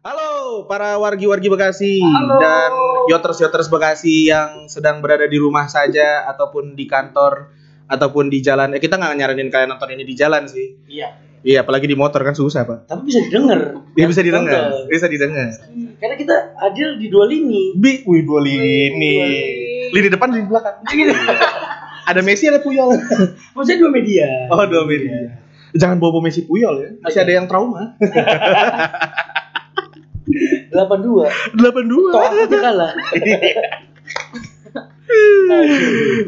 Halo para wargi-wargi Bekasi Halo. dan yoters-yoters Bekasi yang sedang berada di rumah saja ataupun di kantor ataupun di jalan. Eh kita nggak nyaranin kalian nonton ini di jalan sih. Iya. Iya, apalagi di motor kan susah pak. Tapi bisa didengar. Iya bisa didengar, bisa didengar. Karena kita hadir di dua lini. Bi, wih dua lini. Lini depan, lini belakang. Gitu. Ada Messi, ada Puyol. Maksudnya dua media. Oh dua media. Jangan bawa Messi Puyol ya. Masih ada yang trauma. 82. 82. Toh aja kalah.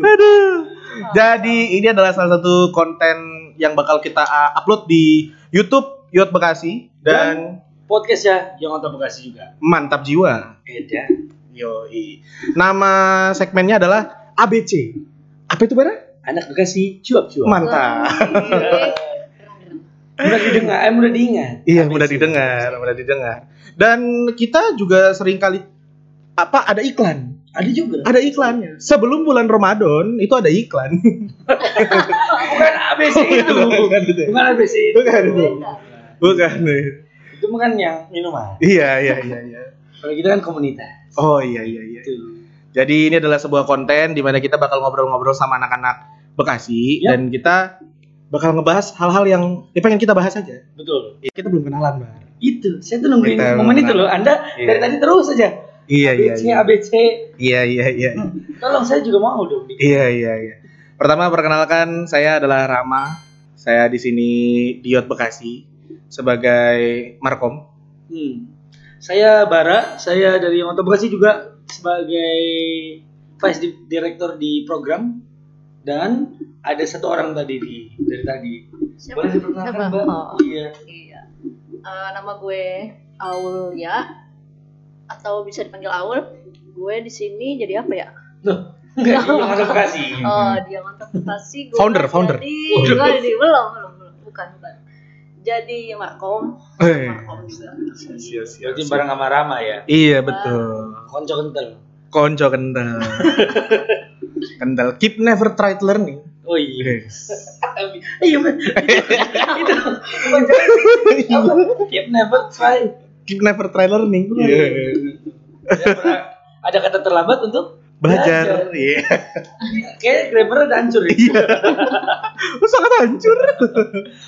Aduh. Jadi ini adalah salah satu konten yang bakal kita uh, upload di YouTube Yot Bekasi dan Podcast ya yang nonton Bekasi juga. Mantap Jiwa. Beda. Yoi. Nama segmennya adalah ABC. Apa itu Bara? Anak Bekasi cuap-cuap. Mantap. Mudah didengar, eh, mudah diingat. Iya, mudah didengar, mudah didengar. Dan kita juga sering kali apa ada iklan. Ada juga. Ada iklannya. Sebelum bulan Ramadan itu ada iklan. Bukan ABC itu. Bukan itu. Bukan ABC itu. Bukan itu. Bukan. Itu bukan yang minuman. Iya, iya, iya, iya. Kalau kita kan komunitas. Oh iya iya iya. Itu. Jadi ini adalah sebuah konten di mana kita bakal ngobrol-ngobrol sama anak-anak Bekasi Ya. dan kita bakal ngebahas hal-hal yang ya pengen kita bahas aja. Betul. Ya, kita belum kenalan, Bar. Itu. Saya tuh nungguin Kita momen itu loh. Anda Iya. dari tadi terus aja. Iya iya ABC, iya. ABC. Iya iya iya. Tolong saya juga mau dong. Iya iya iya. Pertama perkenalkan saya adalah Rama. Saya di sini di Yot Bekasi sebagai Markom. Hmm. Saya Bara, saya dari Motor Bekasi juga sebagai vice di- director di program dan ada satu orang tadi di dari tadi. Siapa? Boleh diperkenalkan, Siapa? Mbak? Oh, Iya. iya. Eh, nama gue Aul ya atau bisa dipanggil Aul. Gue di sini jadi apa ya? Loh, enggak Motor Bekasi. Oh, dia. Gue Founder, founder. Jadi, enggak, jadi belum, belum, belum. Bukan, bukan. Jadi Markom, Eh. Markom juga. Iya Berarti bareng sama Rama ya. Iya betul. Konco kental. Konco kendal. kendal. Keep never try to learning. Oh iya. Yes. Iya, Mbak. itu. Apa? Keep never try. Keep never try learning. Iya. Iya. Ya, ada kata terlambat untuk Belajar. Iya. Kayaknya grammar udah hancur ya. Iya. Sangat hancur.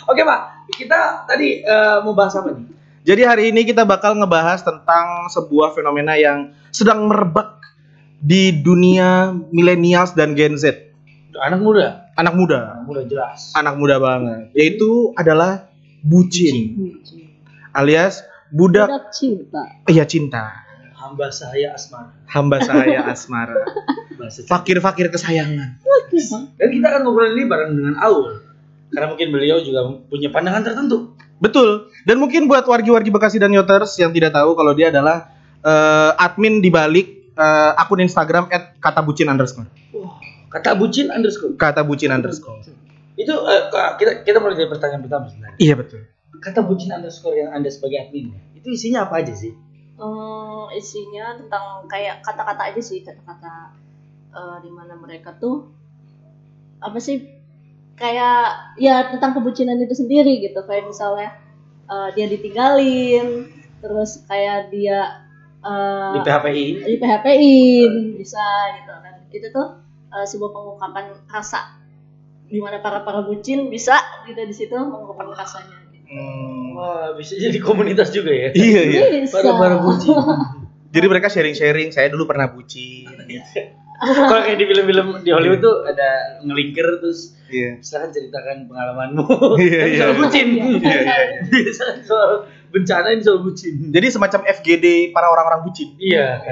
Oke, Pak. Kita tadi eh, mau bahas apa nih? Jadi hari ini kita bakal ngebahas tentang sebuah fenomena yang sedang merebak di dunia millennials dan Gen Z. Anak muda. Anak muda, Anak muda jelas. anak muda banget. Yaitu adalah bucin alias budak Budak cinta. iya cinta. Hamba saya asmara. Hamba saya asmara. Fakir-fakir kesayangan. Dan kita akan ngobrol ini bareng dengan Aul. Karena mungkin beliau juga punya pandangan tertentu. Betul. Dan mungkin buat wargi-wargi Bekasi dan Yoters yang tidak tahu kalau dia adalah eh, admin di balik eh, akun Instagram @katabucin underscore. Wah, kata bucin underscore. Kata bucin underscore. Itu eh, Kak, kita kita mulai dari pertanyaan pertama sebenarnya. Iya betul. Kata bucin underscore yang Anda sebagai admin itu isinya apa aja sih? Hmm, isinya tentang kayak kata-kata aja sih, kata-kata eh, di mana mereka tuh apa sih kayak ya tentang kebucinan itu sendiri gitu kayak misalnya eh, dia ditinggalin terus kayak dia eh, Di PHPI di PHP-in bisa gitu kan itu tuh eh, sebuah pengungkapan rasa di mana para para bucin bisa gitu di situ mengungkapkan rasanya gitu. Hmm. Wah, bisa jadi komunitas juga ya. Iya iya. Bisa. Para-para bucin. Jadi mereka sharing-sharing. Saya dulu pernah bucin. Kalau kayak di film-film di Hollywood tuh ada ngelingker terus Iya. silakan ceritakan pengalamanmu. Iya, iya, soal iya. bucin. Iya iya. iya. Soal bencana ini soal bucin. Jadi semacam FGD para orang-orang bucin. Iya.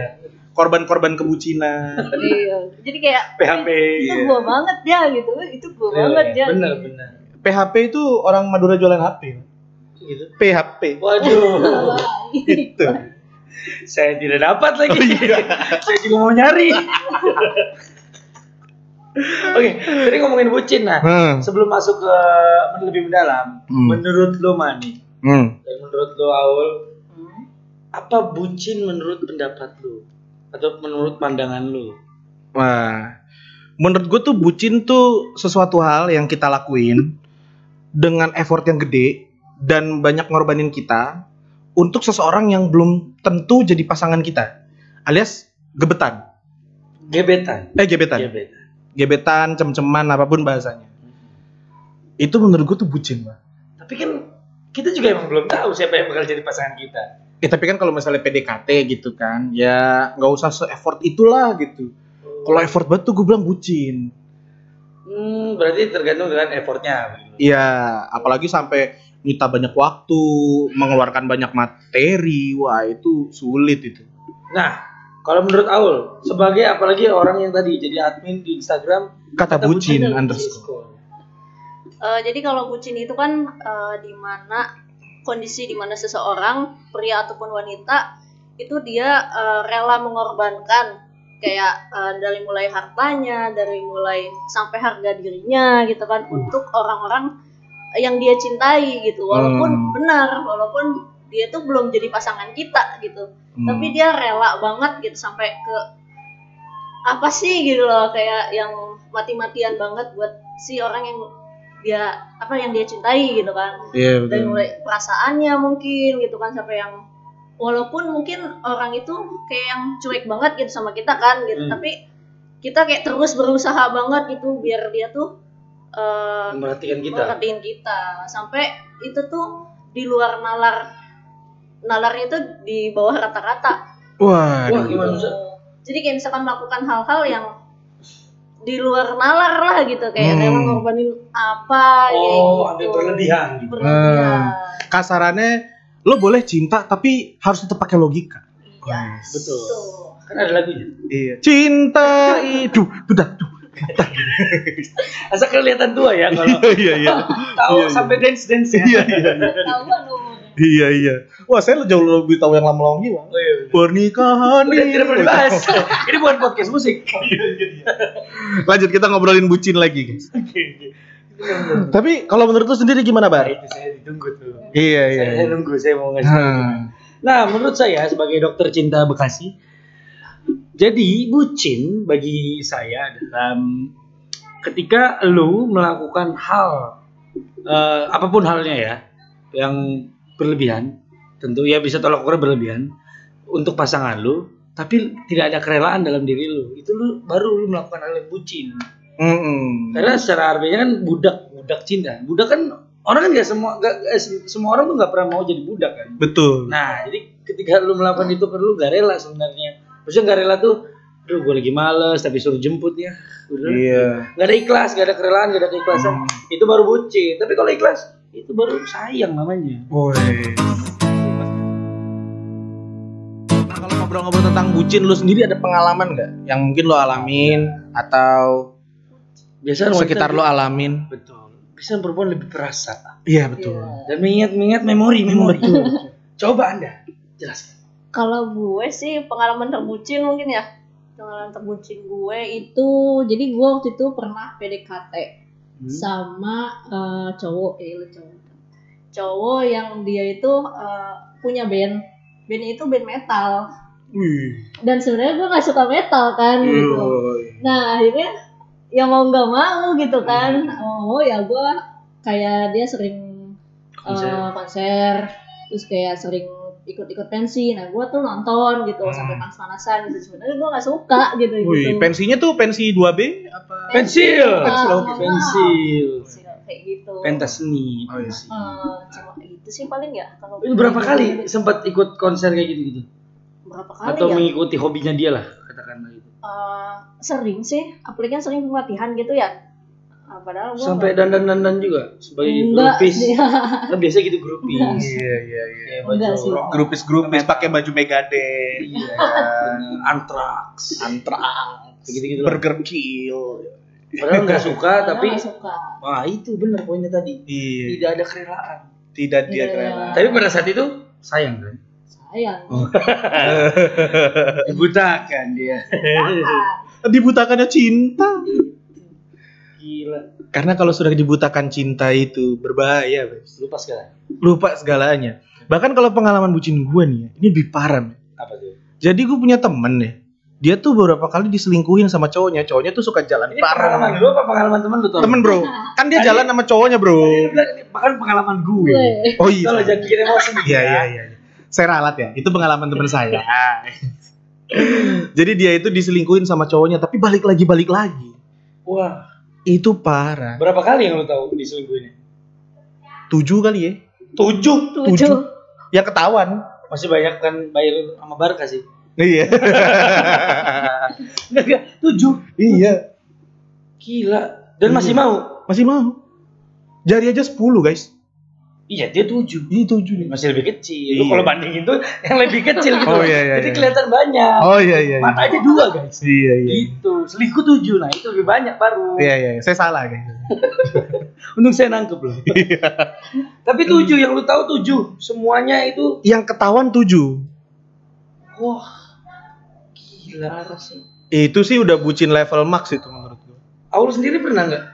Korban-korban kebucinan. iya jadi kayak PHP. itu Iya. gua banget ya gitu itu gua banget ya Bener gitu. bener. PHP itu orang Madura jualan HP. Gitu. PHP. Waduh, Gitu. saya tidak dapat lagi. Oh, iya. saya juga mau nyari. Oke, tadi ngomongin bucin nah. Hmm. Sebelum masuk ke lebih mendalam, Hmm. menurut lo Mani Hmm. dan menurut lo Aul, Hmm. apa bucin menurut pendapat lo atau menurut pandangan lo? Wah, menurut gue tuh bucin tuh sesuatu hal yang kita lakuin dengan effort yang gede dan banyak ngorbanin kita untuk seseorang yang belum tentu jadi pasangan kita. Alias gebetan. Gebetan. Eh gebetan. Gebetan. Gebetan, cem-ceman apa pun bahasanya. Itu menurut gue tuh bucin, Bang. Kita juga emang belum tahu siapa yang bakal jadi pasangan kita. Eh tapi kan kalau misalnya PDKT gitu kan, ya nggak usah se-effort itulah gitu. Kalau effort banget tuh gue bilang bucin. Hmm, berarti tergantung dengan effortnya. Iya, apalagi sampai nyita banyak waktu, mengeluarkan banyak materi, wah itu sulit itu. Nah, kalau menurut Aul, sebagai apalagi orang yang tadi jadi admin di Instagram, Kata, bucin, adalah underscore. Eh, jadi kalau bucin itu kan eh, di mana kondisi di mana seseorang pria ataupun wanita itu dia eh, rela mengorbankan kayak eh, dari mulai hartanya, dari mulai sampai harga dirinya gitu kan untuk orang-orang yang dia cintai gitu. Walaupun Hmm. benar, walaupun dia tuh belum jadi pasangan kita gitu. Hmm. Tapi dia rela banget gitu sampai ke apa sih gitu loh kayak yang mati-matian banget buat si orang yang dia apa yang dia cintai gitu kan. Iya dari mulai perasaannya mungkin gitu kan sampai yang walaupun mungkin orang itu kayak yang cuek banget gitu sama kita kan gitu Hmm. tapi kita kayak terus berusaha banget gitu biar dia tuh eh memperhatikan kita. merhatiin kita. Sampai itu tuh di luar nalar nalarnya itu di bawah rata-rata. Wah, Wah, gimana jadi kayak misalkan melakukan hal-hal yang di luar nalar lah gitu kayak Hmm. rela ngorbanin apa Oh, gitu. ambil berlebihan gitu. Berlebihan. kasarannya lo boleh cinta tapi harus tetap pakai logika. Iya. Betul. Tuh. Kan ada lagunya. Iya. Cinta itu, udah, duh. Asal kelihatan tua ya kalau Iya iya. tahu Iya, iya. sampai dance dance ya. Iya iya. Iya iya. Wah saya jauh lebih tahu yang lama lagi bang. Oh, iya. Pernikahan Udah tidak perlu ini. dibahas. Ini bukan podcast musik. Lanjut kita ngobrolin bucin lagi guys. Tapi kalau menurut lu sendiri gimana bar? Itu saya ditunggu tuh. Iya iya. Saya, saya nunggu, saya mau ngasih. Hmm. Nah, menurut saya sebagai dokter cinta Bekasi, jadi bucin bagi saya adalah mm, ketika lu melakukan hal eh, apa pun halnya ya, yang berlebihan, tentu ya bisa tolak ukur berlebihan untuk pasangan lu, tapi tidak ada kerelaan dalam diri lu, itu lu baru lu melakukan hal yang bucin. Mm-mm. Karena secara harfiahnya kan budak, budak cinta. Budak kan orang kan nggak semua nggak se- semua orang tuh nggak pernah mau jadi budak kan. Betul. Nah, jadi ketika lu melakukan itu perlu gak rela sebenarnya. Maksudnya gak rela tuh, aduh gue lagi males tapi suruh jemput ya. Udah. Iya. Gak ada ikhlas, gak ada kerelaan, gak ada keikhlasan. Itu baru bucin. Tapi kalau ikhlas, itu baru sayang namanya. Woi. Nah kalau ngobrol-ngobrol tentang bucin lu sendiri ada pengalaman nggak yang mungkin lo alamin atau Biasanya sekitar lo alamin? Betul. Biasanya perempuan lebih perasa. Iya betul. Dan mengingat-mengingat memori, memori. Coba Anda jelaskan. Kalau gue sih pengalaman terbucin mungkin ya. Pengalaman terbucin gue itu jadi gue waktu itu pernah PDKT Hmm. sama eh, cowok eh lu cowok cowok yang dia itu eh, punya band bandnya itu band metal Wih. dan sebenarnya gue nggak suka metal kan gitu Woi. nah akhirnya ya mau nggak mau gitu kan oh ya gue kayak dia sering Konser. eh, konser terus kayak sering ikut-ikut pensi nah gue tuh nonton gitu Hmm. sampai panas-panasan gitu sebenarnya gue nggak suka gitu Wih, gitu pensinya tuh pensi 2B apa? Pensil. Pensil, ah, Pensil. pensil, kayak gitu Pentas seni. Oh, iya. Eh, cuma itu sih paling ya kalau Itu berapa kali sempat ikut konser kayak gitu-gitu? berapa kali Atau ya mengikuti hobinya dia lah, katakanlah itu. Eh, sering sih apalagi kan sering pelatihan gitu ya Ah, padahal gue Sampai dandan-dandan juga sebagai enggak grupis. dia Kan biasa gitu grupis. Iya iya iya. Enggak sih. rock. Grupis-grupis pakai baju Megadeth. Iya. Antrax. Antrax. Gitu-gitu lah. Burger Kill. Padahal nggak suka Padahal tapi nggak suka wah itu benar poinnya tadi. Iya. Tidak ada kerelaan. Tidak dia Iya. keren. Tapi pada saat itu sayang kan? sayang. Dibutakan dia. Dibutakannya cinta. Gila. Karena kalau sudah dibutakan cinta itu berbahaya, Bes. Lupa sekarang. Lupa segalanya. Bahkan kalau pengalaman bucin gue nih, ya, ini lebih parah. Apa tuh? Jadi gue punya temen nih. Dia tuh beberapa kali diselingkuhin sama cowoknya. Cowoknya tuh suka jalan Ini pengalaman bareng. lu apa pengalaman teman lu tuh? Temen bro, kan dia jalan sama cowoknya bro. Bahkan pengalaman gue. Oh iya. Kalau bikin emosi. Iya iya iya. saya ralat ya. Itu pengalaman teman saya. Jadi dia itu diselingkuhin sama cowoknya, tapi balik lagi balik lagi. Wah, Itu parah. berapa kali yang lu tahu diselingkuhinnya? Tujuh kali ya. Tujuh. Tujuh. Yang ketahuan. Masih banyak kan bayar sama Barca sih. Iya. Enggak, enggak. Tujuh. iya. Gila. Dan masih mau. Masih mau. Jari aja 10 guys. Iya, dia tujuh. Ini tujuh nih. Masih lebih kecil. Lu Iya. kalau bandingin tuh yang lebih kecil gitu. Oh, iya, iya, Jadi iya. kelihatan banyak. Oh iya iya. iya. Mata aja dua guys. Iya iya. Gitu. Selingkuh tujuh. Nah itu lebih banyak baru. Iya iya, saya salah guys. Untung saya nangkep loh. Iya. Tapi tujuh yang lu tahu tujuh. Semuanya itu. Yang ketahuan tujuh. Wah. Gila. Sih. Itu sih udah bucin level max itu menurut gue. Aul sendiri pernah nggak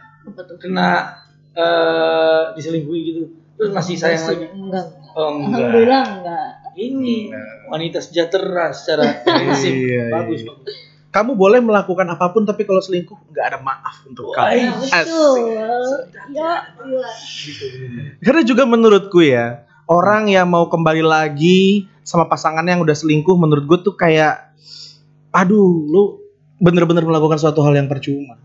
kena eh diselingkuhi gitu? Terus masih sayang lagi? Enggak. Oh enggak. Alhamdulillah enggak. Ini wanita sejahtera secara prinsip. Iya, bagus, iya. bagus. Kamu boleh melakukan apa pun tapi kalau selingkuh nggak ada maaf untuk Wah, kamu. iya. Itu. Ya. Gitu. Karena juga menurutku ya, orang yang mau kembali lagi sama pasangannya yang udah selingkuh menurut gue tuh kayak aduh, lu bener-bener melakukan suatu hal yang percuma.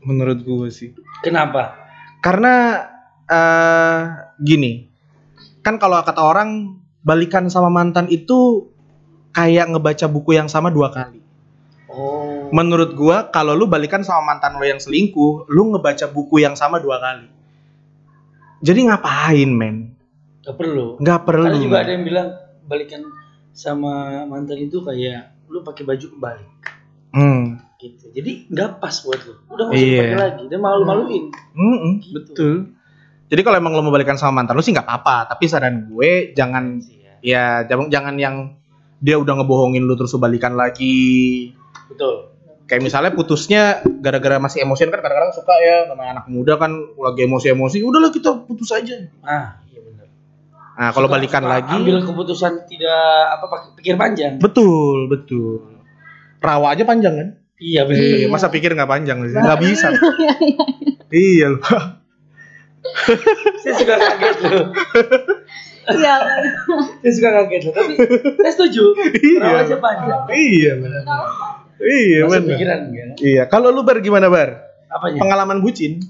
Menurut gue sih. Kenapa? Karena eh gini, kan kalau kata orang balikan sama mantan itu kayak ngebaca buku yang sama dua kali. Oh. Menurut gua kalau lu balikan sama mantan lo yang selingkuh, lu ngebaca buku yang sama dua kali. Jadi ngapain, men? Gak perlu. Nggak perlu. Karena juga ada yang bilang balikan sama mantan itu kayak lu pakai baju kembali Hmm. gitu. Jadi nggak pas buat lu. Udah nggak usah Iya. dipakai lagi. Dan malu-maluin. Mm-mm, Gitu. betul. Jadi kalau emang lo mau balikan sama mantan lu sih nggak apa-apa, tapi saran gue jangan Iya. ya jangan jangan yang dia udah ngebohongin lu terus lu balikan lagi. Betul. Kayak misalnya putusnya gara-gara masih emosian kan kadang-kadang suka ya namanya anak muda kan lagi emosi-emosi, udahlah kita putus aja. Ah, iya benar. Nah, kalau Suka- balikan suka lagi ambil keputusan tidak apa pakai pikir panjang. betul, betul. Rawa aja panjang kan? Iya benar. Iya, masa pikir nggak panjang sih? Nggak bisa. iya loh. Saya suka kaget loh. Iya. Saya suka kaget loh. Tapi saya setuju. Iya. Aja panjang. Iya benar. Iya benar. pikiran enggak? Iya, kalau lu bar gimana bar? Apanya? Pengalaman bucin?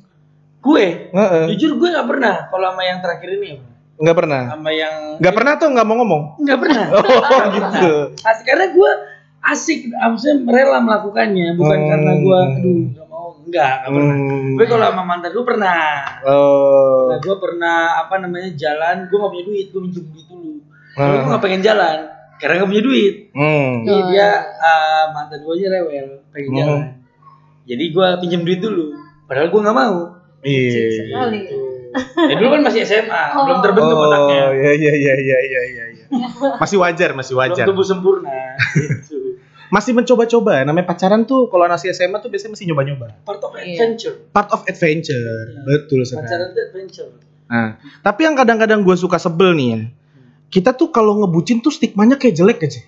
Gue, Heeh. jujur gue nggak pernah kalau sama yang terakhir ini? Nggak pernah. sama yang Nggak pernah tuh nggak mau ngomong. nggak pernah. Oh gitu. Asik karena gue asik, maksudnya rela melakukannya, bukan Hmm. karena gue aduh enggak, nggak pernah. Hmm. Gue kalau sama mantan gue pernah. Oh. Nah, gue pernah apa namanya jalan, gue nggak punya duit, gue minjem duit dulu. Kalau gue Hmm. nggak pengen jalan, karena nggak punya duit. Hmm. Jadi Oh, dia uh, mantan gue aja rewel, pengen Hmm. jalan. Jadi gue pinjam duit dulu, padahal gue nggak mau. Iya. Sekali. Ya dulu kan masih SMA, Oh. belum terbentuk Oh, otaknya, iya iya iya iya iya iya. iya. Masih wajar, masih belum wajar. tumbuh sempurna. gitu. Masih mencoba-coba. Namanya pacaran tuh kalau nasi SMA tuh biasanya masih nyoba-nyoba. Part of Iya. adventure. Part of adventure. Betul sekali. Pacaran itu adventure. Nah, tapi yang kadang-kadang gue suka sebel nih ya. Kita tuh kalau ngebucin tuh stigmanya kayak jelek aja.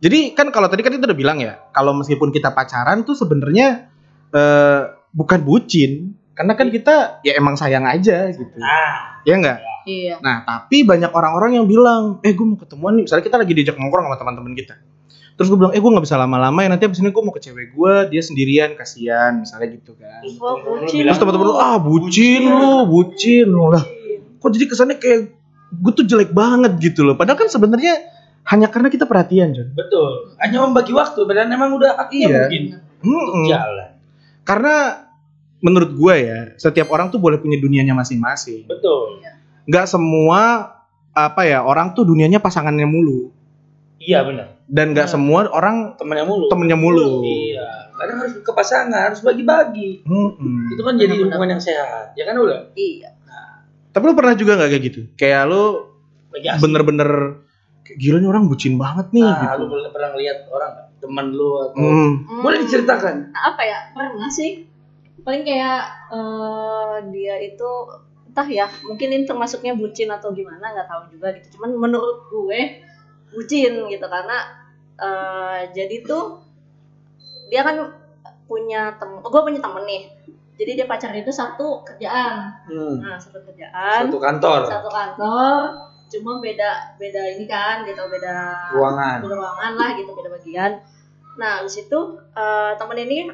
Jadi kan kalau tadi kan kita udah bilang ya, kalau meskipun kita pacaran tuh sebenarnya eh, bukan bucin, karena kan kita ya emang sayang aja gitu. Nah, Ya enggak? Iya. Nah, tapi banyak orang-orang yang bilang, eh gue mau ketemuan nih. Misalnya kita lagi diajak nongkrong sama teman-teman kita. Terus gue bilang, eh gue nggak bisa lama-lama ya. Nanti abis ini gue mau ke cewek gue, dia sendirian, kasihan. Misalnya gitu kan. Wah, bucin. Terus teman-teman lu, ah bucin lu, bucin lu lah. Kok jadi kesannya kayak gue tuh jelek banget gitu loh. Padahal kan sebenarnya hanya karena kita perhatian, John. betul. Hanya membagi waktu, padahal emang udah haknya Iya. mungkin jalan. Karena menurut gue ya, setiap orang tuh boleh punya dunianya masing-masing. Betul. Nggak semua apa ya orang tuh dunianya pasangannya mulu. Iya benar. Dan nggak Nah. semua orang Temennya mulu. temennya mulu. Iya. Kadang harus ke pasangan, harus bagi-bagi. Mm-mm. Itu kan jadi Benar-benar. hubungan yang sehat. Ya kan udah. Iya. Tapi lu pernah juga nggak kayak gitu? Kayak lu bener-bener gila nih orang bucin banget nih Nah, gitu. lu pernah pernah ngeliat orang teman lu atau Hmm. boleh diceritakan? apa ya pernah sih paling kayak eh, dia itu entah ya mungkin ini termasuknya bucin atau gimana nggak tahu juga gitu cuman menurut gue bucin gitu karena eh, jadi tuh dia kan punya temen gue punya temen nih. Jadi dia pacarnya itu satu kerjaan. Hmm. nah satu kerjaan. Satu kantor. satu kantor. Cuma beda beda ini kan gitu beda ruangan. ruangan lah gitu beda bagian. Nah di situ eh, temen ini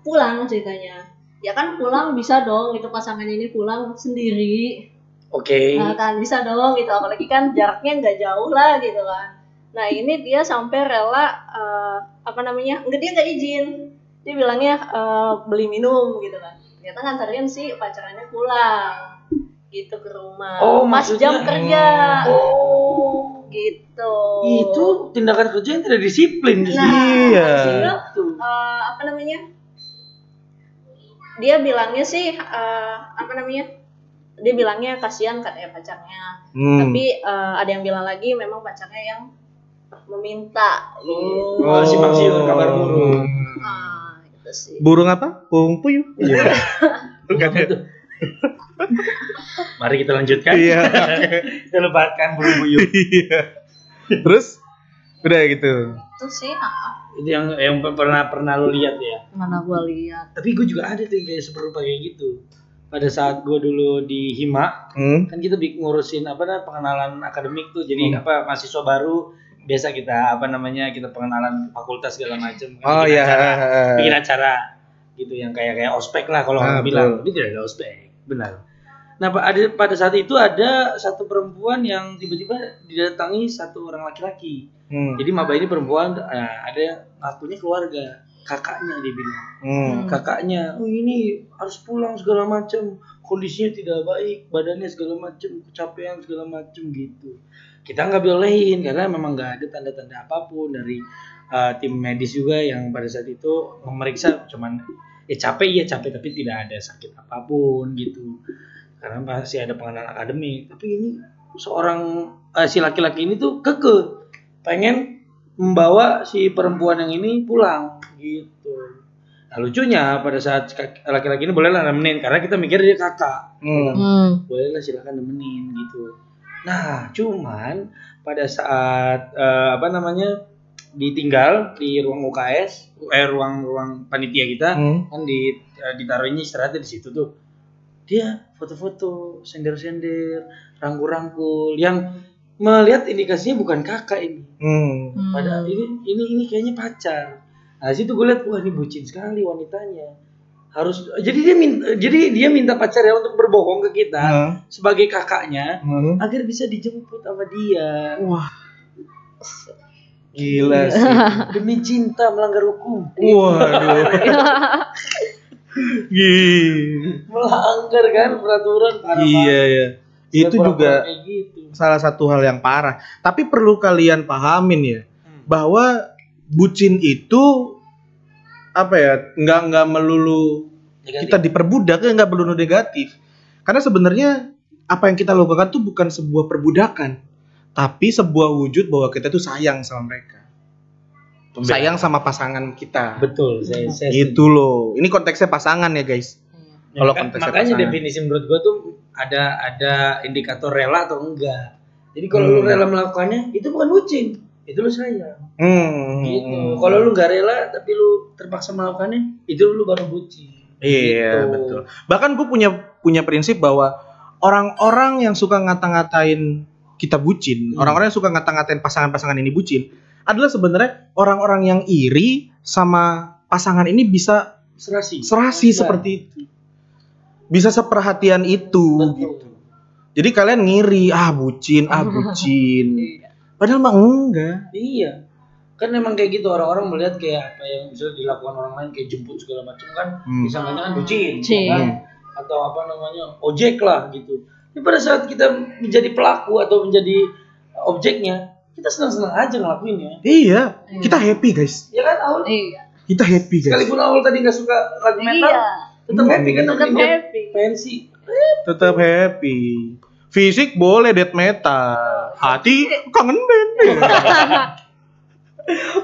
pulang ceritanya. Ya kan pulang bisa dong itu pasangan ini pulang sendiri oke. Nah, kan bisa dong gitu apalagi kan jaraknya nggak jauh lah gitu kan. Nah ini dia sampai rela eh, apa namanya enggak dia nggak izin. Dia bilangnya eh, beli minum gitu kan. Ternyata nganterin si pacarannya pulang gitu ke rumah. Oh, pas maksudnya- jam kerja oh. Gitu. Itu tindakan kerja yang tidak disiplin nah Iya. itu, Gitu. eh, apa namanya dia bilangnya sih eh, apa namanya dia bilangnya kasihan katanya pacarnya Hmm. tapi eh, ada yang bilang lagi memang pacarnya yang meminta gitu. Oh, simpang siur kabar burung. Ah, gitu sih Burung apa? Burung puyuh. Iya. Bukan tuh? Mari kita lanjutkan. Iya. kita lupakan bulu buyut. Iya. Terus udah gitu. itu sih ah, Itu yang yang pernah pernah lu lihat ya. mana gua lihat Tapi gue juga ada tuh yang kayak seperti kayak gitu. Pada saat gue dulu di Hima, Hmm. kan kita ngurusin apa namanya pengenalan akademik tuh. Jadi Hmm. apa mahasiswa baru biasa kita apa namanya kita pengenalan fakultas segala macam. Kan Oh bikin iya. acara, bikin acara gitu yang kayak kayak ospek lah kalau Ah, bilang. Ini tidak ada ospek, benar. Nah, ada pada saat itu ada satu perempuan yang tiba-tiba didatangi satu orang laki-laki. Hmm. Jadi maba ini perempuan eh, ada yang ngakunya keluarga, kakaknya dia bilang. Hmm. Kakaknya, oh ini harus pulang segala macam, kondisinya tidak baik, badannya segala macam, kecapean segala macam gitu. Kita nggak bolehin karena memang nggak ada tanda-tanda apa pun dari eh, tim medis juga yang pada saat itu memeriksa cuman ya capek ya capek tapi tidak ada sakit apa pun gitu. Karena masih ada pengenalan akademik, tapi ini seorang eh, si laki-laki ini tuh keke pengen membawa si perempuan yang ini pulang gitu. Nah lucunya pada saat laki-laki ini bolehlah nemenin karena kita mikir dia kakak, Hmm. bolehlah silakan nemenin gitu. Nah cuman pada saat eh, apa namanya ditinggal di ruang UKS, eh ruang-ruang panitia kita Hmm. kan di eh, ditaruhnya istirahatnya di situ tuh dia foto-foto sender-sender rangkul-rangkul yang melihat indikasinya bukan kakak ini Hmm. pada ini ini ini kayaknya pacar nah situ gue lihat wah ini bucin sekali wanitanya harus jadi dia minta jadi dia minta pacar ya untuk berbohong ke kita Hmm. sebagai kakaknya Hmm. agar bisa dijemput sama dia Wah. Gila sih. demi cinta melanggar hukum Waduh. Gila. melanggar kan peraturan parah Iya ya. Itu juga gitu salah satu hal yang parah. Tapi perlu kalian pahamin ya Hmm. bahwa bucin itu apa ya nggak nggak melulu Negatif. kita diperbudak ya nggak melulu negatif. Karena sebenarnya apa yang kita lakukan tuh bukan sebuah perbudakan, tapi sebuah wujud bahwa kita tuh sayang sama mereka, sayang sama pasangan kita. betul saya, saya Gitu loh. Ini konteksnya pasangan ya guys. Ya, Kalau konteksnya makanya pasangan. definisi menurut gua tuh ada ada indikator rela atau enggak. Jadi kalau lu Hmm. rela melakukannya itu bukan bucin, itu lu sayang. Hmm. Gitu. Kalau lu nggak rela tapi lu terpaksa melakukannya, itu lu baru bucin. Iya Gitu. betul. Bahkan gue punya punya prinsip bahwa orang-orang yang suka ngata-ngatain kita bucin, Hmm. orang-orang yang suka ngata-ngatain pasangan-pasangan ini bucin, adalah sebenarnya orang-orang yang iri sama pasangan ini bisa Serasi. serasi Iya. seperti itu, bisa seperhatian itu. Betul. Gitu. Jadi kalian ngiri, ah bucin, ah bucin. Padahal mah enggak. Iya. Kan emang kayak gitu orang-orang melihat kayak apa yang bisa dilakukan orang lain kayak jemput segala macam kan Hmm. disangkanya kan bucin, Bucin. kan? atau apa namanya ojek lah gitu. Tapi pada saat kita menjadi pelaku atau menjadi objeknya, kita senang-senang aja ngelakuinnya. Iya, kita happy guys. Ya kan Aul? iya Kita happy guys. Sekalipun Aul tadi nggak suka lagu metal, iya tetap happy kan tetap happy pensi. tetap happy. Fisik boleh death metal, hati kangen band.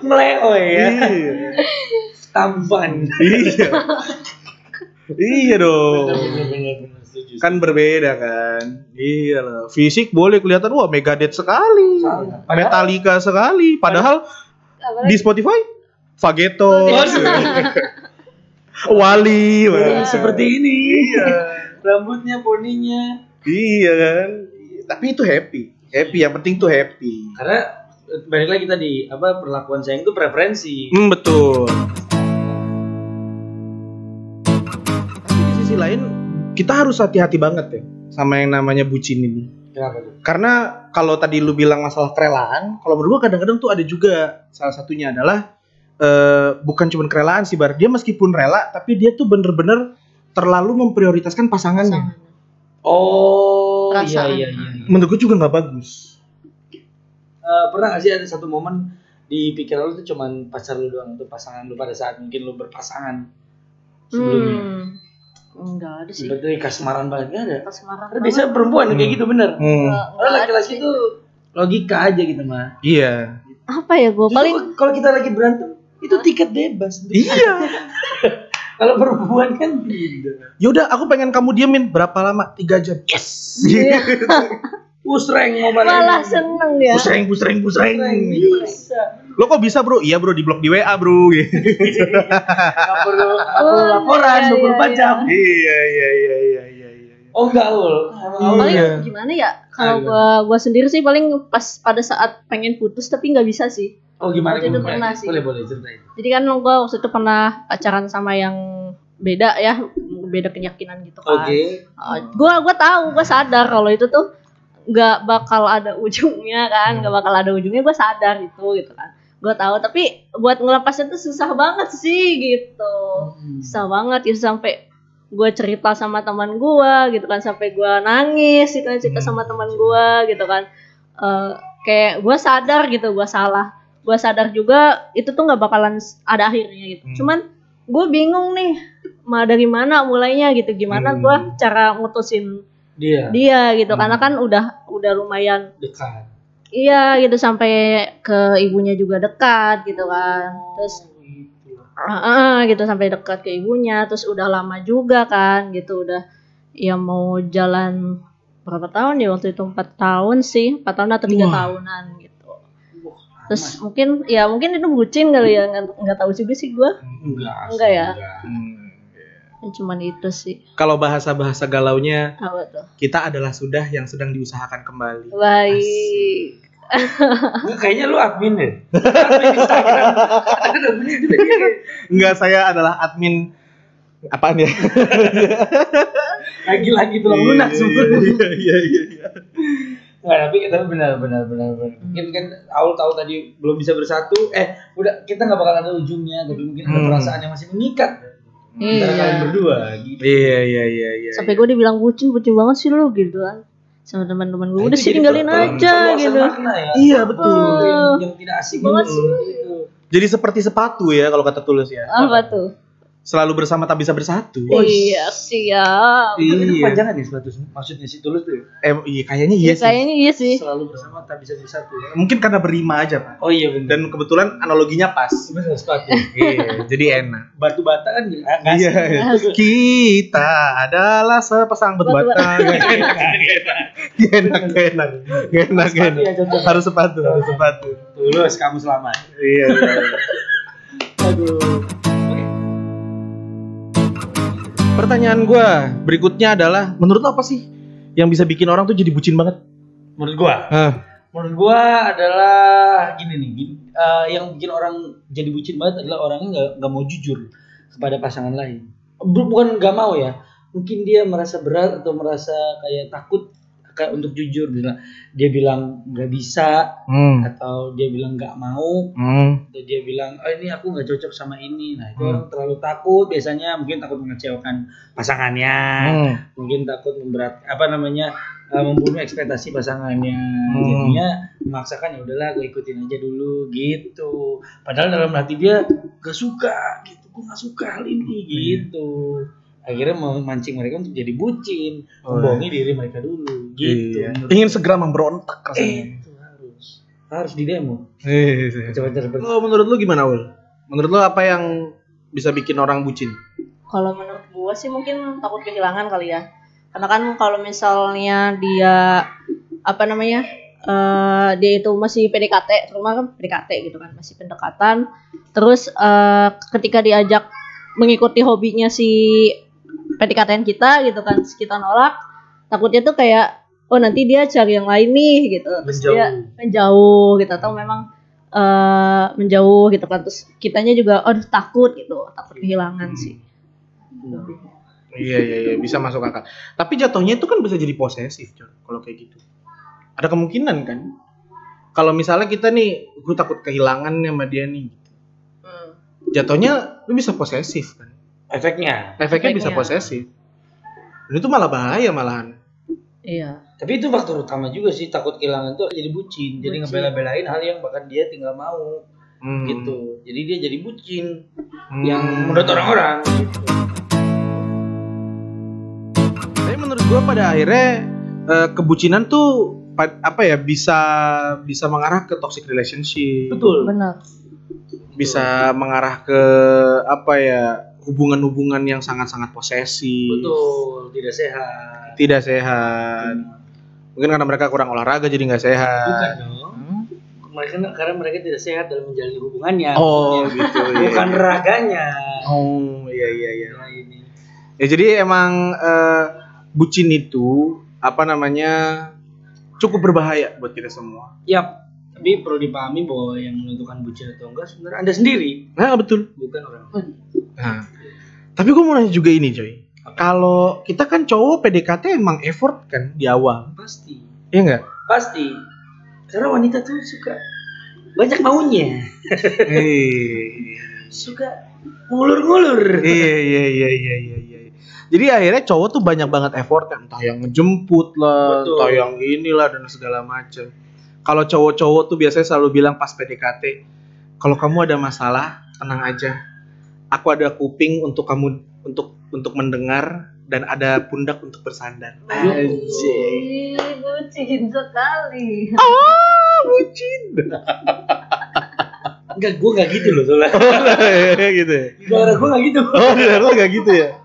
Meleo ya, iya. tampan. iya. iya dong. Kan berbeda kan. Iya loh. Fisik boleh kelihatan wah Megadeth sekali. Salah. Metallica sekali. Padahal di Spotify Fageto. Waduh. Wali. Orang wah. seperti ini. Iya. Rambutnya, poninya. Iya kan. Tapi itu happy. happy yang penting tuh happy Karena balik lagi tadi apa perlakuan sayang itu preferensi. hmm, betul tapi di sisi lain kita harus hati-hati banget ya sama yang namanya bucin ini Kenapa tuh? karena kalau tadi lu bilang masalah kerelaan kalau menurut gua kadang-kadang tuh ada juga salah satunya adalah eh, bukan cuma kerelaan sih bar dia meskipun rela tapi dia tuh bener-bener terlalu memprioritaskan pasangannya Oh, iya Perasaan. iya iya. menurut gua juga nggak bagus Eh, pernah gak sih ada satu momen di pikiran lu tuh cuman pacar lu doang tuh pasangan lu pada saat mungkin lu berpasangan sebelumnya. Hmm. Enggak ada sih. Seperti kasmaran banget gak ada. Kasmaran Karena biasanya perempuan kayak gitu bener. Hmm. Kalau ada laki-laki tuh logika aja gitu mah. iya apa ya gue paling kalau kita lagi berantem itu tiket bebas. iya Kalau perempuan kan tidak. yaudah aku pengen kamu diemin berapa lama tiga jam yes Iya. Usreng mau balik. malah seneng ya pusreng pusreng pusreng Bisa. lo kok bisa bro iya bro di blok di wa bro Gak perlu, gak perlu Oh, laporan iya, 24 iya, jam. iya iya iya iya iya iya Oh enggak ul. Ul. paling Iya. gimana ya kalau gua gua sendiri sih paling pas pada saat pengen putus tapi nggak bisa sih Oh gimana Waktu itu gimana? pernah sih. Boleh boleh ceritain. jadi kan gua waktu itu pernah pacaran sama yang beda ya beda keyakinan gitu kan Oke. Uh, gua gua tahu gua sadar kalau itu tuh nggak bakal ada ujungnya kan nggak bakal ada ujungnya gua sadar itu gitu kan gua tahu tapi buat ngelepasnya tuh susah banget sih gitu Hmm. susah banget gitu sampai gue cerita sama teman gue gitu kan sampai gue nangis gitu kan cerita sama teman gue gitu kan Eh, kayak gue sadar gitu gue salah gue sadar juga itu tuh nggak bakalan ada akhirnya gitu. Hmm. cuman gue bingung nih ma dari mana mulainya gitu. Gimana Hmm. gue cara ngutusin Dia. dia gitu. Hmm. karena kan udah udah lumayan dekat. iya gitu. Sampai ke ibunya juga dekat gitu kan. Terus Oh, gitu. Ah, ah, gitu. Sampai dekat ke ibunya. Terus udah lama juga kan gitu. Udah ya mau jalan berapa tahun ya? Waktu itu empat tahun sih. Empat tahun atau tiga tahunan gitu terus mungkin ya mungkin itu bucin kali ya nggak nggak tahu juga sih gue enggak. Enggak ya? Hmm. cuman itu sih kalau bahasa bahasa galaunya apa tuh kita adalah sudah yang sedang diusahakan kembali baik Enggak, kayaknya lu admin deh. admin Instagram. Ada admin itu deh. enggak saya adalah admin apaan ya Lagi-lagi tulang lunak semua. iya iya iya iya Enggak, tapi tapi benar benar benar benar. Mungkin kan Aul tahu tadi belum bisa bersatu, eh udah kita nggak bakal ada ujungnya, tapi mungkin ada Hmm. perasaan yang masih mengikat antara kalian iya berdua gitu. iya iya iya iya sampai gue dibilang bucin bucin banget sih lu gitu kan sama teman-teman gue Nah, udah sih tinggalin aja gitu makna ya. iya betul Sesuatu yang, yang tidak asing Banget gitu. sih. Gitu. jadi seperti sepatu ya kalau kata tulus ya apa tuh selalu bersama tak bisa bersatu iya siap Itu, itu Iya. panjangan ya sepatu maksudnya si tulus tuh. ya? eh, iya kayaknya iya Ya, sih kayaknya iya sih Selalu bersama tak bisa bersatu. mungkin karena berima aja pak Oh iya benar. dan kebetulan analoginya pas Benar sepatu. iya jadi enak Batu bata kan Iya, asing. kita adalah sepasang batu bata. Enak, enak, enak, enak, ya, enak. cocok. Harus sepatu, harus sepatu. Tulus kamu selamat. Iya, iya. iya. Aduh. Pertanyaan gue berikutnya adalah, menurut lo apa sih yang bisa bikin orang tuh jadi bucin banget? Menurut gua, Hah, menurut gua adalah gini nih, gini, eh, yang bikin orang jadi bucin banget adalah orangnya nggak nggak mau jujur kepada pasangan lain. Bu- Bukan nggak mau ya, mungkin dia merasa berat atau merasa kayak takut kayak untuk jujur. Dia bilang dia bilang nggak bisa hmm, atau dia bilang nggak mau. Hmm, atau dia bilang oh ini aku nggak cocok sama ini. Nah itu Hmm. orang terlalu takut. Biasanya mungkin takut mengecewakan pasangannya. Hmm. mungkin takut memberat apa namanya eh, membunuh ekspektasi pasangannya. Hmm. jadinya memaksakan ya udahlah gue ikutin aja dulu gitu. Padahal dalam hati dia gak suka gitu. Gue gak suka hal ini gitu akhirnya memancing mereka untuk jadi bucin Oh, membohongi diri mereka dulu gitu Iya. Ingin segera memberontak eh, rasanya. itu harus harus di demo Iya, iya. coba Lo menurut lo gimana, Ul? Menurut lo apa yang bisa bikin orang bucin? kalau menurut gue sih mungkin takut kehilangan kali ya karena kan kalau misalnya dia apa namanya eh dia itu masih PDKT rumah kan PDKT gitu kan masih pendekatan terus eh ketika diajak mengikuti hobinya si PDKT kita gitu kan terus kita nolak takutnya tuh kayak oh nanti dia cari yang lain nih gitu terus Menjauh. dia menjauh gitu atau memang eh menjauh gitu kan terus kitanya juga oh takut gitu takut kehilangan sih Iya iya iya bisa masuk akal. Tapi jatuhnya itu kan bisa jadi posesif. Kalau kayak gitu. Ada kemungkinan kan? Kalau misalnya kita nih, gue takut kehilangan sama dia nih. Jatuhnya lu bisa posesif kan? Efeknya. Efeknya bisa posesif. Dan itu malah bahaya malahan. iya Tapi itu faktor utama juga sih takut kehilangan tuh jadi bucin. Jadi Bucin. ngebela-belain hal yang bahkan dia tinggal mau Hmm. gitu. Jadi dia jadi bucin Hmm. yang menurut orang-orang. Tapi menurut gua pada akhirnya eh, kebucinan tuh pa- apa ya bisa bisa mengarah ke toxic relationship. Betul. benar Bisa mengarah ke apa ya hubungan-hubungan yang sangat-sangat posesif. Betul, tidak sehat. Tidak sehat. Mungkin karena mereka kurang olahraga jadi nggak sehat. Bukan dong. Hmm? Mereka karena mereka tidak sehat dalam menjalani hubungannya. Oh maksudnya. gitu. iya. Bukan raganya. Oh iya iya iya. Nah, ini. Ya jadi emang eh, bucin itu apa namanya cukup berbahaya buat kita semua. Yap. Tapi perlu dipahami bahwa yang menentukan bucin atau enggak sebenarnya Anda sendiri, Nah betul. bukan orang lain. Nah, tapi gue mau nanya juga ini coy. Kalau kita kan cowok PDKT emang effort kan di awal, Pasti. iya nggak? Pasti. Karena wanita tuh suka banyak maunya. Hei. Suka ngulur-ngulur. Iya iya iya iya iya. iya. Jadi akhirnya cowok tuh banyak banget effort kan, entah yang ngejemput lah, Betul. entah yang inilah dan segala macem. Kalau cowok-cowok tuh biasanya selalu bilang pas PDKT, kalau kamu ada masalah, tenang aja. Aku ada kuping untuk kamu untuk untuk mendengar dan ada pundak untuk bersandar. Ih, bucin sekali Ah, bucin. Enggak, gue gak gitu loh soalnya. gitu ya. Di daerah gue gak gitu. Oh, daerah lo gak gitu ya?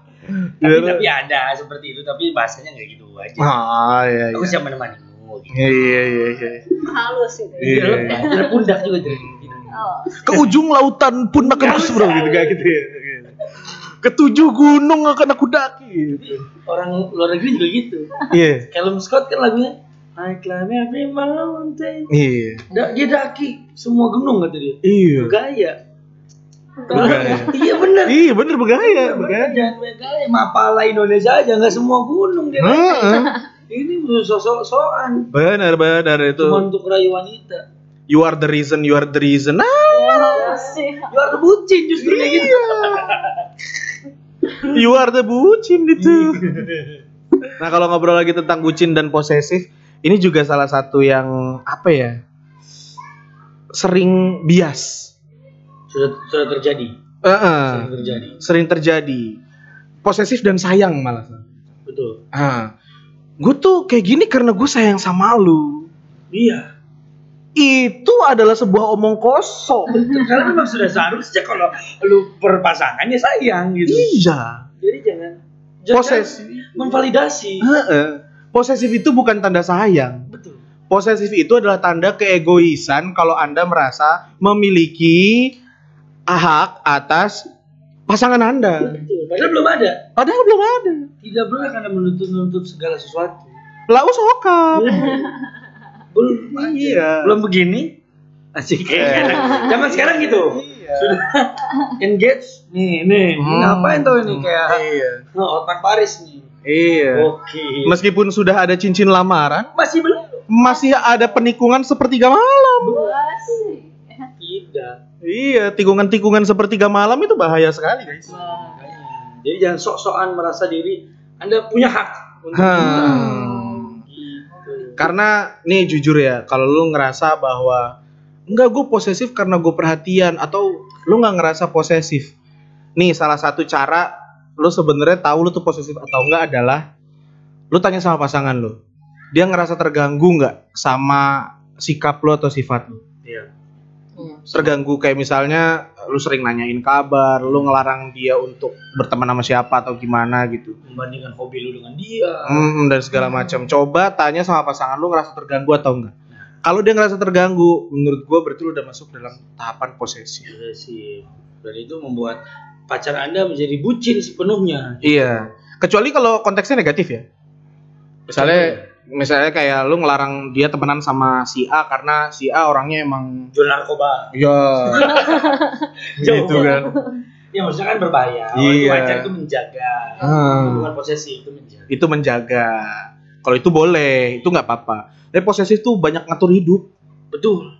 Tapi, tapi ada seperti itu, tapi bahasanya gak gitu aja. Ah, iya Aku iya. siap Gitu. Iya iya iya. iya. halus itu Di Iya. ada pundak juga jadi gitu. oh Ke ujung lautan pun akan Nggak kuseberang usah. gitu gak gitu ya. Ketujuh gunung akan aku daki gitu. Orang luar negeri juga gitu. Iya. Callum Scott kan lagunya I climb every mountain. Iya. Da- dia daki semua gunung kata dia. Iya. Bergaya. Bergaya. iya bener. Iya bener bergaya, Bener, bergaya. Jangan bergaya. Mapala Indonesia aja nggak semua gunung dia. Heeh. Ini sosok-sokan. Benar benar itu. Cuma untuk rayu wanita. You are the reason, you are the reason. Ah, oh sih Luar bucin justru kayak gitu. you are the bucin itu. Nah kalau ngobrol lagi tentang bucin dan posesif, ini juga salah satu yang apa ya? Sering bias. Sudah sudah terjadi. Heeh. Sudah terjadi. sering terjadi. Posesif dan sayang malah. Betul. Ah, gue tuh kayak gini karena gue sayang sama lu. Iya. Itu adalah sebuah omong kosong. Karena memang sudah seharusnya kalau lu berpasangannya sayang gitu. iya. Jadi jangan jangan Posesif. memvalidasi. Heeh. Posesif itu bukan tanda sayang. Betul. Posesif itu adalah tanda keegoisan kalau Anda merasa memiliki hak atas pasangan Anda. Betul. Padahal belum ada. Padahal belum ada. Tidak pernah karena menuntut-nuntut segala sesuatu. Lau sokap. Belum. Iya. Belum begini. Asik kayak Zaman sekarang gitu. Iya. Sudah engage nih, nih. Ini Hmm. ngapain tuh ini kayak Iya. oh, otak Paris nih. Iya. Oke. Meskipun sudah ada cincin lamaran, Masih belum? masih ada penikungan sepertiga malam. sih Tidak. Iya, tikungan-tikungan sepertiga malam itu bahaya sekali, guys. Jadi jangan sok-sokan merasa diri Anda punya hak untuk Hmm. minta. Gitu. Karena nih jujur ya, kalau lu ngerasa bahwa enggak gue posesif karena gue perhatian atau lu nggak ngerasa posesif. Nih salah satu cara lu sebenarnya tahu lu tuh posesif atau enggak adalah lu tanya sama pasangan lu. Dia ngerasa terganggu nggak sama sikap lu atau sifat lu? Iya. Terganggu kayak misalnya lu sering nanyain kabar, lu ngelarang dia untuk berteman sama siapa atau gimana gitu. Membandingkan hobi lu dengan dia. Hmm, dan segala macam. Coba tanya sama pasangan lu ngerasa terganggu atau enggak. Kalau dia ngerasa terganggu, menurut gua berarti lu udah masuk dalam tahapan posesif. Iya sih. Dan itu membuat pacar Anda menjadi bucin sepenuhnya. Iya. Kecuali kalau konteksnya negatif ya. Misalnya misalnya kayak lu ngelarang dia temenan sama si A karena si A orangnya emang Jual narkoba. ya gitu kan. Ya maksudnya kan berbahaya. Orang Iya. wajar itu menjaga. Hmm. Bukan posesi itu menjaga. Itu menjaga. Kalau itu boleh, itu nggak apa-apa. Tapi posesif tuh banyak ngatur hidup, Betul.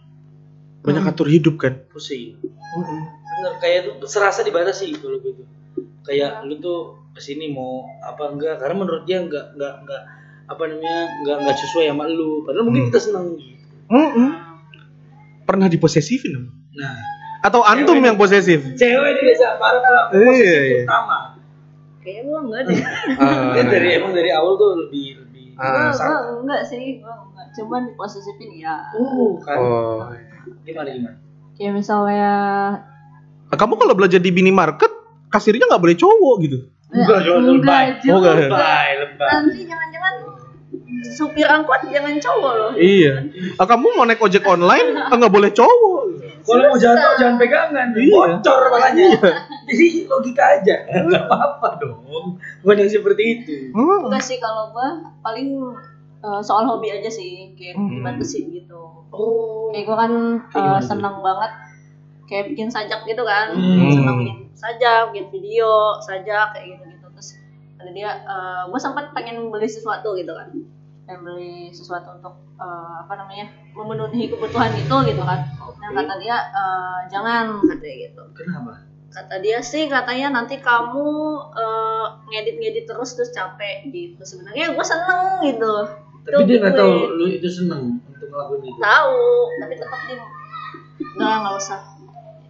banyak Hmm. ngatur hidup kan. Pusing. Bener kayak tuh serasa dibatasi kalau gitu. Kayak lu tuh ke sini mau apa enggak karena menurut dia enggak enggak enggak apa namanya enggak enggak sesuai sama lu. Padahal mungkin Hmm. kita senang gitu. Mm-mm. Pernah diposesifin? Nah, atau antum Cewek. yang posesif? cewek biasa para pelaku Iya, posesif iya. utama. Kayaknya gua enggak deh. Dia dari emang dari awal tuh lebih lebih Ah. Gua, gua enggak sih, gua enggak. Cuman diposesifin ya. Uh, kan. Oh. Gimana gimana? Kayak misalnya Nah, Kamu kalau belajar di minimarket, kasirnya nggak boleh cowok gitu. Enggak, jangan lebay. Oh, enggak. Lebay, lebay. Nanti jangan-jangan supir angkot jangan cowok loh. Iya. Ah, kamu mau naik ojek online, ah, nggak boleh cowok. Kalau mau jatuh jangan pegangan, Iya. bocor palanya. Jadi logika aja, nggak apa-apa dong. Bukan yang seperti itu. Hmm. Enggak sih kalau gua paling eh, soal hobi aja sih, kayak Hmm. dibatasin gitu. Oh. Kayak gua kan gimana senang banget kayak bikin sajak gitu kan. Hmm. Senang bikin sajak, bikin video, sajak kayak gitu-gitu. Terus ada dia eh, gua sempat pengen beli sesuatu gitu kan. Pengen beli sesuatu untuk eh, apa namanya? memenuhi kebutuhan itu gitu kan. Nah, kata dia eh, jangan katanya gitu. Kenapa? kata dia sih katanya nanti kamu eh, ngedit-ngedit terus terus capek gitu sebenarnya gue seneng gitu Tapi dia nggak tahu lu itu seneng untuk ngelakuin itu. tahu tapi tetap dia nggak nggak usah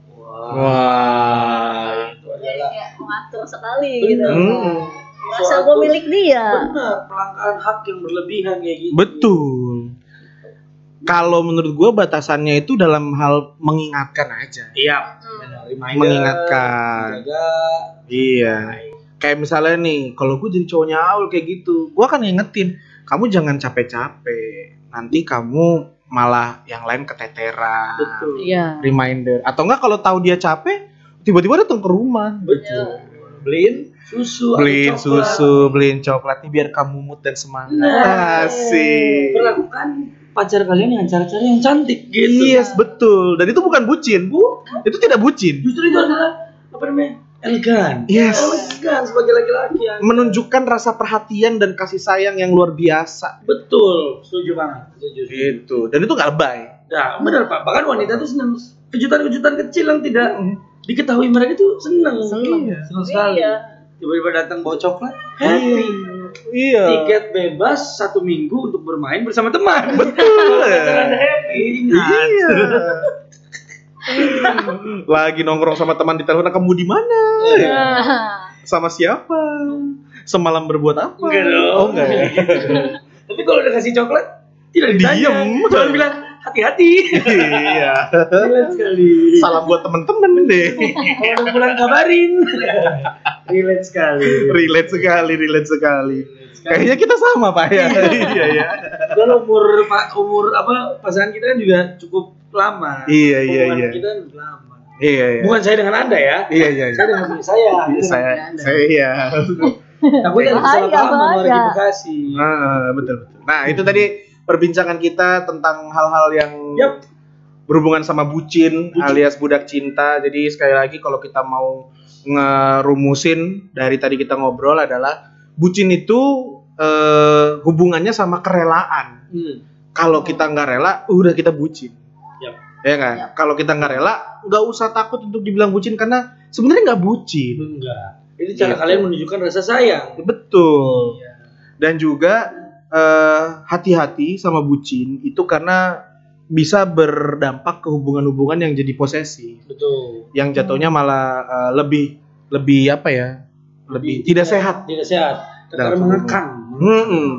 Wah. Wah. Itu jadi adalah kayak mengatur sekali gitu Hmm. Merasa gue milik dia benar pelanggaran hak yang berlebihan kayak gitu. Betul. Kalau menurut gue batasannya itu dalam hal mengingatkan aja. Iya. Hmm. Mengingatkan. Jaga. Iya. Kayak misalnya nih, kalau gue jadi cowoknya Aul kayak gitu, gue akan ngingetin, kamu jangan capek-capek. Nanti kamu malah yang lain keteteran. Betul. iya Reminder. Atau enggak kalau tahu dia capek, tiba-tiba datang ke rumah. Betul. Beliin susu. Beliin coklat. susu, beliin coklat nih biar kamu mood dan semangat. Nah. Asik. Perlakukan pacar kalian dengan cara-cara yang cantik gitu. Yes, betul. Dan itu bukan bucin. Bu, itu tidak bucin. Justru itu adalah apa namanya? Elegan. Yes. Elegan sebagai laki-laki yang Menunjukkan rasa perhatian dan kasih sayang yang luar biasa. betul. Setuju banget. Setuju. setuju. Gitu. Dan itu nggak lebay. Nah, benar Pak. Bahkan wanita tuh senang kejutan-kejutan kecil yang tidak diketahui mereka tuh senang. Senang. Iya. Senang sekali. iya Tiba-tiba datang bawa coklat. Happy. Iya. Tiket bebas satu minggu untuk bermain bersama teman. Betul. Anda happy. Ingat. Iya. Lagi nongkrong sama teman di telepon, kamu di mana? Nah, Sama siapa? Semalam berbuat apa? Enggak dong. Oh enggak ya. Tapi kalau udah kasih coklat, tidak ditanya. Diem. Cuma bilang hati-hati. iya. Relate sekali. Salam buat temen-temen deh. Kalau udah pulang kabarin. Relate sekali. relate sekali, relate sekali. Kayaknya kita sama pak ya. iya ya. Dan umur pak umur apa pasangan kita kan juga cukup lama. Iya, iya, iya. Kita lama. Iya iya. Bukan saya dengan anda ya. Iya iya. iya. Saya dengan saya. Saya saya iya. Takutnya ada salah paham sama orang di. Bekasi. Nah, betul betul. Nah, itu tadi perbincangan kita tentang hal-hal yang Yap. berhubungan sama bucin, alias budak cinta. Jadi sekali lagi kalau kita mau ngerumusin dari tadi kita ngobrol adalah bucin itu eh, hubungannya sama kerelaan. Hmm. Kalau kita nggak rela, udah kita bucin. Ya kan? Kalau kita nggak rela, nggak usah takut untuk dibilang bucin karena sebenarnya nggak bucin. Enggak. Itu cara Gitu. kalian menunjukkan rasa sayang. Betul. Iya. Dan juga eh, hati-hati sama bucin itu karena bisa berdampak ke hubungan-hubungan yang jadi posesi, Betul. yang jatuhnya malah eh, lebih lebih apa ya? Lebih tidak sehat. Tidak sehat. Dalam mengekang. Hmm.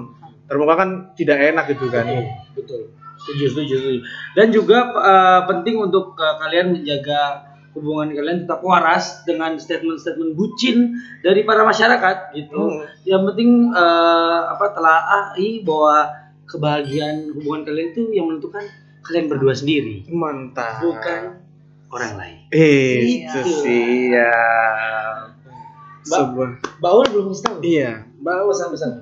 Kan tidak enak gitu kan. Betul, betul. Setuju, setuju, setuju. Dan juga eh, penting untuk eh, kalian menjaga hubungan kalian tetap waras dengan statement-statement bucin dari para masyarakat gitu. Hmm. Yang penting eh, apa telaahi bahwa kebahagiaan hubungan kalian itu yang menentukan kalian berdua sendiri, Mantap. bukan orang lain. Eh, Iya. itu sih ya. Mbak. Sebuah Baul belum tahu. iya. Baul pesan-pesan.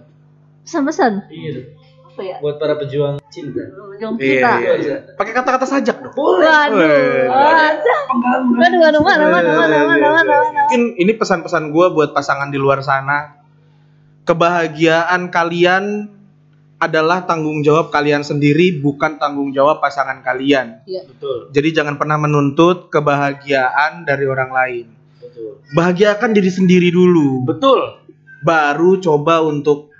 pesan-pesan Iya. Apa ya buat para pejuang cinta. jom Iya, kita iya, iya. Pakai kata-kata sajak dong. Boleh. waduh Pengalaman. waduh waduh mana mana mana mana mana mana Mungkin ini pesan-pesan gue buat pasangan di luar sana. Kebahagiaan kalian adalah tanggung jawab kalian sendiri, bukan tanggung jawab pasangan kalian. Betul. Jadi jangan pernah menuntut kebahagiaan dari orang lain. Betul. Bahagiakan diri sendiri dulu, Betul. baru coba untuk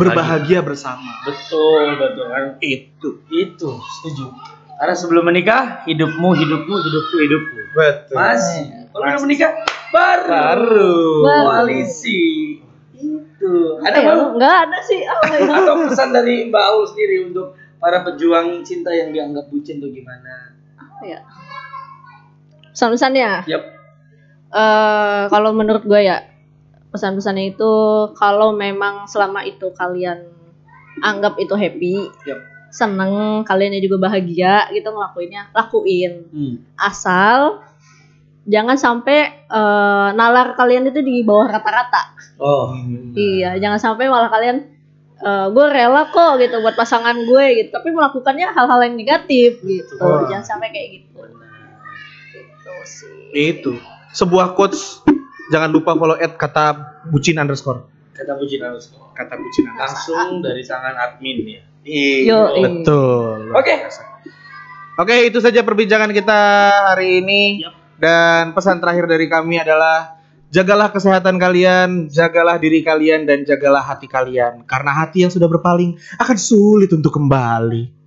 berbahagia bersama. Betul, betul. Kan Itu. Itu, setuju. Karena sebelum menikah, hidupmu, hidupmu, hidupku, hidupku. Betul. Masih. Kalau udah menikah, baru. Baru. Koalisi. Itu. ada Ada ya baru nggak ada sih ya atau pesan dari Mbak Aul sendiri untuk para pejuang cinta yang dianggap bucin tuh gimana? apa ya pesan-pesannya Yap. eh kalau menurut gue ya pesan-pesannya itu kalau memang selama itu kalian anggap itu happy Yap. seneng kalian juga bahagia gitu ngelakuinnya lakuin Hmm. asal jangan sampai eh, nalar kalian itu di bawah rata-rata Oh. iya jangan sampai malah kalian eh, gue rela kok gitu buat pasangan gue gitu tapi melakukannya hal-hal yang negatif gitu Wah. jangan sampai kayak gitu gitu sih Itu. Sebuah quotes jangan lupa follow at kata bucin underscore. Kata bucin harus Kata bucin underscore. langsung dari tangan admin ya. Yo, eh. Betul. Oke. Oke, itu saja perbincangan kita hari ini. Yap. Dan pesan terakhir dari kami adalah jagalah kesehatan kalian, jagalah diri kalian dan jagalah hati kalian. Karena hati yang sudah berpaling akan sulit untuk kembali.